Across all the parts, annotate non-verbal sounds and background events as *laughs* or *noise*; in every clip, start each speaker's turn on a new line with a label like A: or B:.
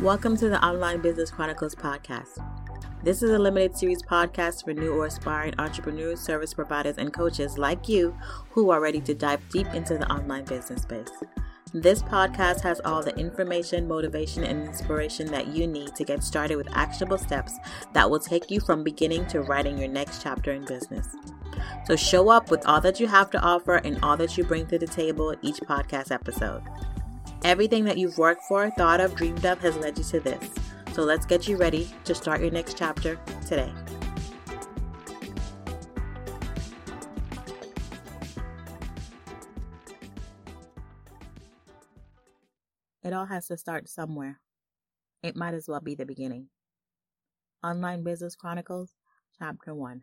A: Welcome to the Online Business Chronicles podcast. This is a limited series podcast for new or aspiring entrepreneurs, service providers, and coaches like you who are ready to dive deep into the online business space. This podcast has all the information, motivation, and inspiration that you need to get started with actionable steps that will take you from beginning to writing your next chapter in business. So show up with all that you have to offer and all that you bring to the table each podcast episode. Everything that you've worked for, thought of, dreamed of has led you to this. So let's get you ready to start your next chapter today. It all has to start somewhere. It might as well be the beginning. Online Business Chronicles, Chapter 1.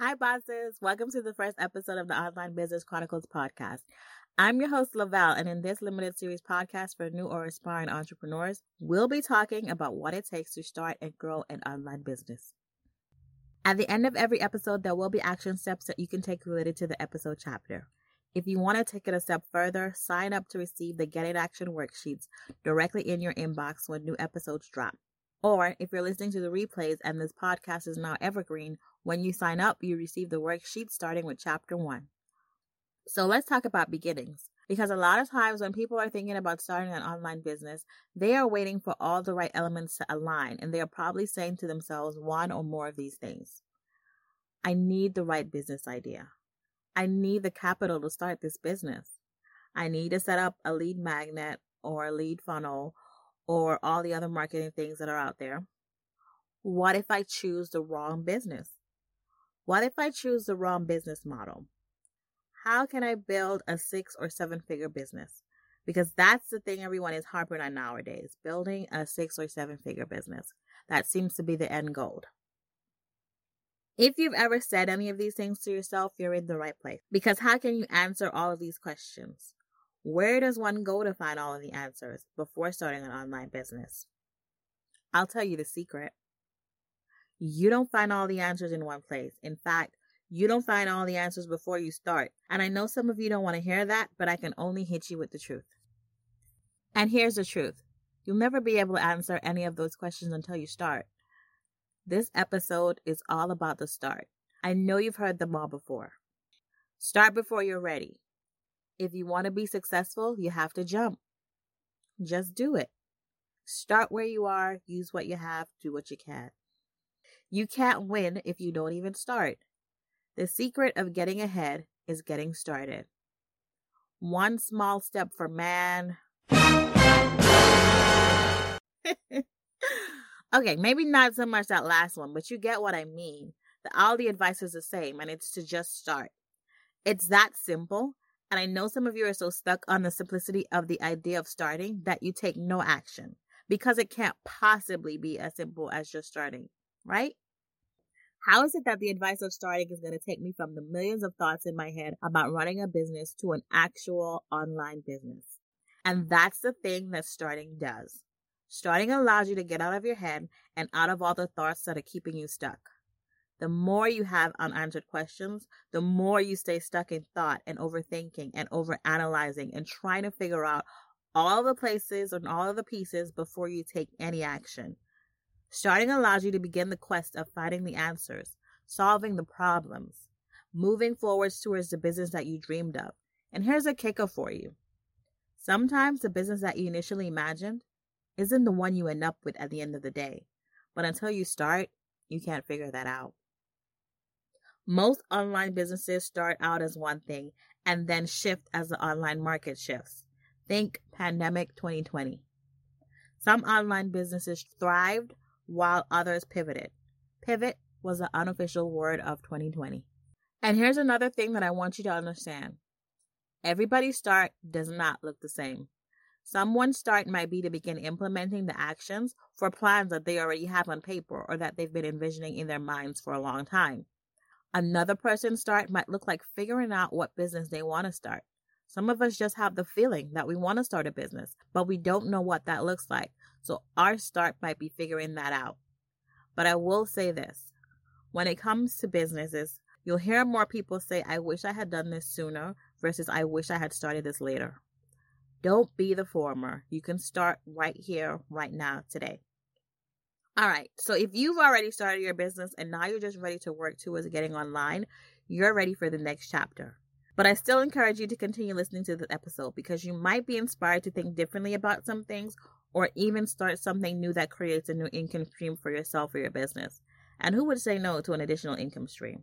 A: Hi, bosses. Welcome to the first episode of the Online Business Chronicles podcast. I'm your host, Laval, and in this limited series podcast for new or aspiring entrepreneurs, we'll be talking about what it takes to start and grow an online business. At the end of every episode, there will be action steps that you can take related to the episode chapter. If you want to take it a step further, sign up to receive the Get in Action worksheets directly in your inbox when new episodes drop. Or if you're listening to the replays and this podcast is now evergreen, when you sign up, you receive the worksheet starting with chapter one. So let's talk about beginnings. Because a lot of times when people are thinking about starting an online business, they are waiting for all the right elements to align and they are probably saying to themselves one or more of these things. I need the right business idea. I need the capital to start this business. I need to set up a lead magnet or a lead funnel or all the other marketing things that are out there. What if I choose the wrong business? What if I choose the wrong business model? How can I build a six or seven figure business? Because that's the thing everyone is harping on nowadays building a six or seven figure business. That seems to be the end goal. If you've ever said any of these things to yourself, you're in the right place. Because how can you answer all of these questions? Where does one go to find all of the answers before starting an online business? I'll tell you the secret. You don't find all the answers in one place. In fact, you don't find all the answers before you start. And I know some of you don't want to hear that, but I can only hit you with the truth. And here's the truth you'll never be able to answer any of those questions until you start. This episode is all about the start. I know you've heard them all before. Start before you're ready. If you want to be successful, you have to jump. Just do it. Start where you are, use what you have, do what you can. You can't win if you don't even start. The secret of getting ahead is getting started. One small step for man. *laughs* okay, maybe not so much that last one, but you get what I mean. The, all the advice is the same, and it's to just start. It's that simple. And I know some of you are so stuck on the simplicity of the idea of starting that you take no action because it can't possibly be as simple as just starting, right? How is it that the advice of starting is going to take me from the millions of thoughts in my head about running a business to an actual online business? And that's the thing that starting does. Starting allows you to get out of your head and out of all the thoughts that are keeping you stuck. The more you have unanswered questions, the more you stay stuck in thought and overthinking and overanalyzing and trying to figure out all the places and all of the pieces before you take any action. Starting allows you to begin the quest of finding the answers, solving the problems, moving forwards towards the business that you dreamed of. And here's a kicker for you. Sometimes the business that you initially imagined isn't the one you end up with at the end of the day. But until you start, you can't figure that out. Most online businesses start out as one thing and then shift as the online market shifts. Think pandemic 2020. Some online businesses thrived while others pivoted. Pivot was the unofficial word of 2020. And here's another thing that I want you to understand everybody's start does not look the same. Someone's start might be to begin implementing the actions for plans that they already have on paper or that they've been envisioning in their minds for a long time. Another person's start might look like figuring out what business they want to start. Some of us just have the feeling that we want to start a business, but we don't know what that looks like. So our start might be figuring that out. But I will say this when it comes to businesses, you'll hear more people say, I wish I had done this sooner versus I wish I had started this later. Don't be the former. You can start right here, right now, today. All right. So if you've already started your business and now you're just ready to work towards getting online, you're ready for the next chapter. But I still encourage you to continue listening to this episode because you might be inspired to think differently about some things or even start something new that creates a new income stream for yourself or your business. And who would say no to an additional income stream?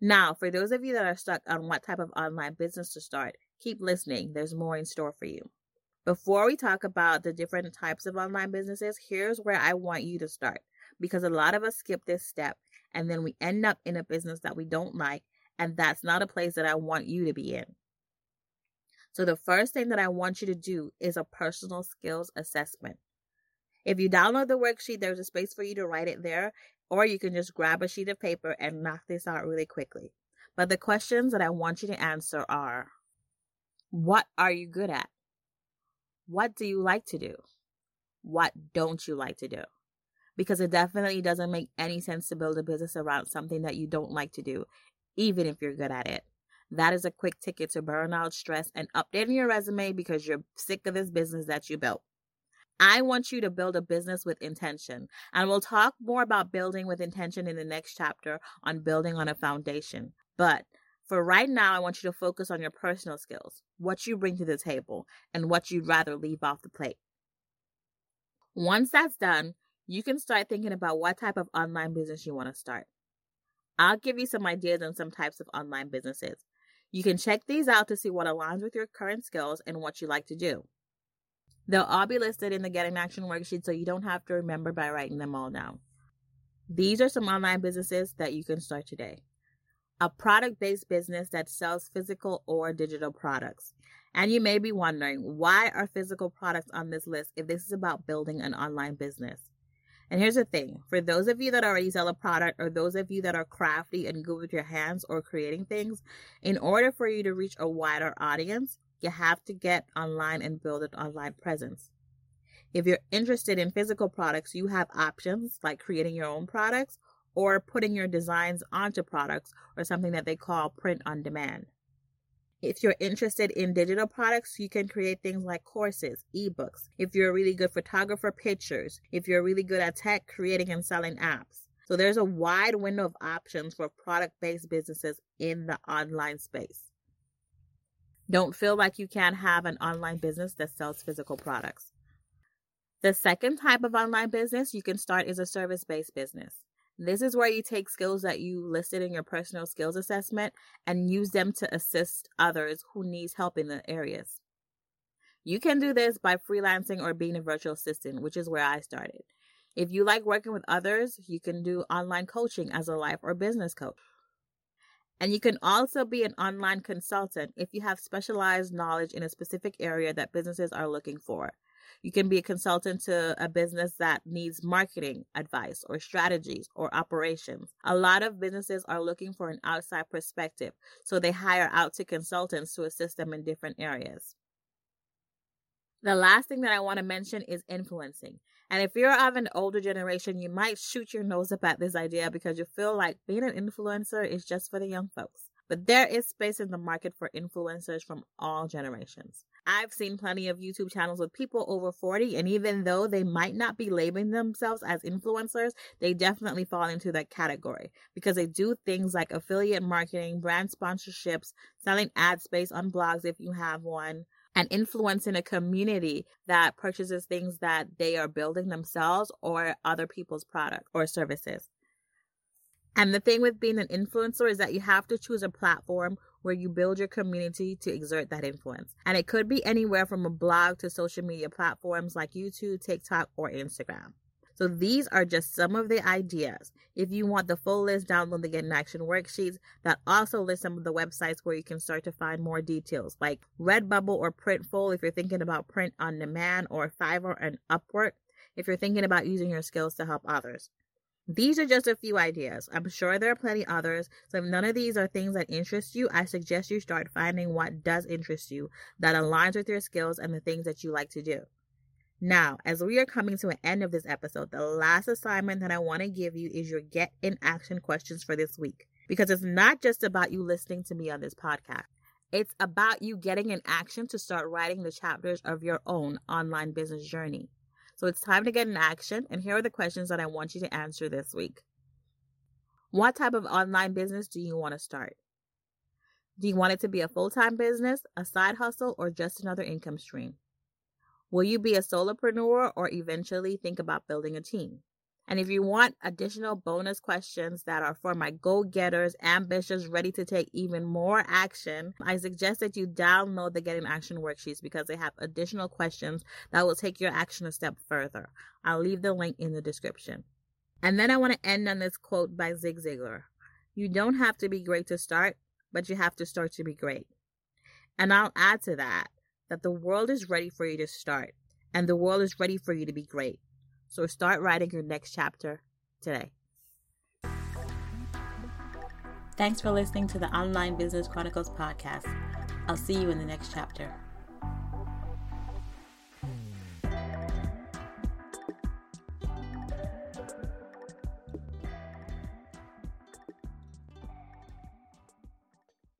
A: Now, for those of you that are stuck on what type of online business to start, keep listening. There's more in store for you. Before we talk about the different types of online businesses, here's where I want you to start because a lot of us skip this step and then we end up in a business that we don't like, and that's not a place that I want you to be in. So, the first thing that I want you to do is a personal skills assessment. If you download the worksheet, there's a space for you to write it there, or you can just grab a sheet of paper and knock this out really quickly. But the questions that I want you to answer are What are you good at? What do you like to do? What don't you like to do? Because it definitely doesn't make any sense to build a business around something that you don't like to do, even if you're good at it. That is a quick ticket to burnout, stress, and updating your resume because you're sick of this business that you built. I want you to build a business with intention. And we'll talk more about building with intention in the next chapter on building on a foundation. But for right now, I want you to focus on your personal skills, what you bring to the table, and what you'd rather leave off the plate. Once that's done, you can start thinking about what type of online business you want to start. I'll give you some ideas on some types of online businesses. You can check these out to see what aligns with your current skills and what you like to do. They'll all be listed in the Get in Action worksheet so you don't have to remember by writing them all down. These are some online businesses that you can start today a product based business that sells physical or digital products. And you may be wondering, why are physical products on this list if this is about building an online business? And here's the thing for those of you that already sell a product, or those of you that are crafty and good with your hands or creating things, in order for you to reach a wider audience, you have to get online and build an online presence. If you're interested in physical products, you have options like creating your own products or putting your designs onto products or something that they call print on demand. If you're interested in digital products, you can create things like courses, ebooks. If you're a really good photographer, pictures. If you're really good at tech, creating and selling apps. So there's a wide window of options for product based businesses in the online space. Don't feel like you can't have an online business that sells physical products. The second type of online business you can start is a service based business. This is where you take skills that you listed in your personal skills assessment and use them to assist others who needs help in the areas. You can do this by freelancing or being a virtual assistant, which is where I started. If you like working with others, you can do online coaching as a life or business coach. And you can also be an online consultant if you have specialized knowledge in a specific area that businesses are looking for. You can be a consultant to a business that needs marketing advice or strategies or operations. A lot of businesses are looking for an outside perspective, so they hire out to consultants to assist them in different areas. The last thing that I want to mention is influencing. And if you're of an older generation, you might shoot your nose up at this idea because you feel like being an influencer is just for the young folks. But there is space in the market for influencers from all generations. I've seen plenty of YouTube channels with people over 40, and even though they might not be labeling themselves as influencers, they definitely fall into that category because they do things like affiliate marketing, brand sponsorships, selling ad space on blogs if you have one, and influencing a community that purchases things that they are building themselves or other people's products or services. And the thing with being an influencer is that you have to choose a platform where you build your community to exert that influence. And it could be anywhere from a blog to social media platforms like YouTube, TikTok, or Instagram. So these are just some of the ideas. If you want the full list, download the Get in Action worksheets that also list some of the websites where you can start to find more details, like Redbubble or Printful if you're thinking about print on demand, or Fiverr and Upwork if you're thinking about using your skills to help others. These are just a few ideas. I'm sure there are plenty others. So if none of these are things that interest you, I suggest you start finding what does interest you that aligns with your skills and the things that you like to do. Now, as we are coming to an end of this episode, the last assignment that I want to give you is your get in action questions for this week. Because it's not just about you listening to me on this podcast. It's about you getting in action to start writing the chapters of your own online business journey. So it's time to get in action, and here are the questions that I want you to answer this week. What type of online business do you want to start? Do you want it to be a full time business, a side hustle, or just another income stream? Will you be a solopreneur or eventually think about building a team? And if you want additional bonus questions that are for my go getters, ambitious, ready to take even more action, I suggest that you download the Get in Action worksheets because they have additional questions that will take your action a step further. I'll leave the link in the description. And then I want to end on this quote by Zig Ziglar You don't have to be great to start, but you have to start to be great. And I'll add to that that the world is ready for you to start, and the world is ready for you to be great. So start writing your next chapter today. Thanks for listening to the Online Business Chronicles podcast. I'll see you in the next chapter.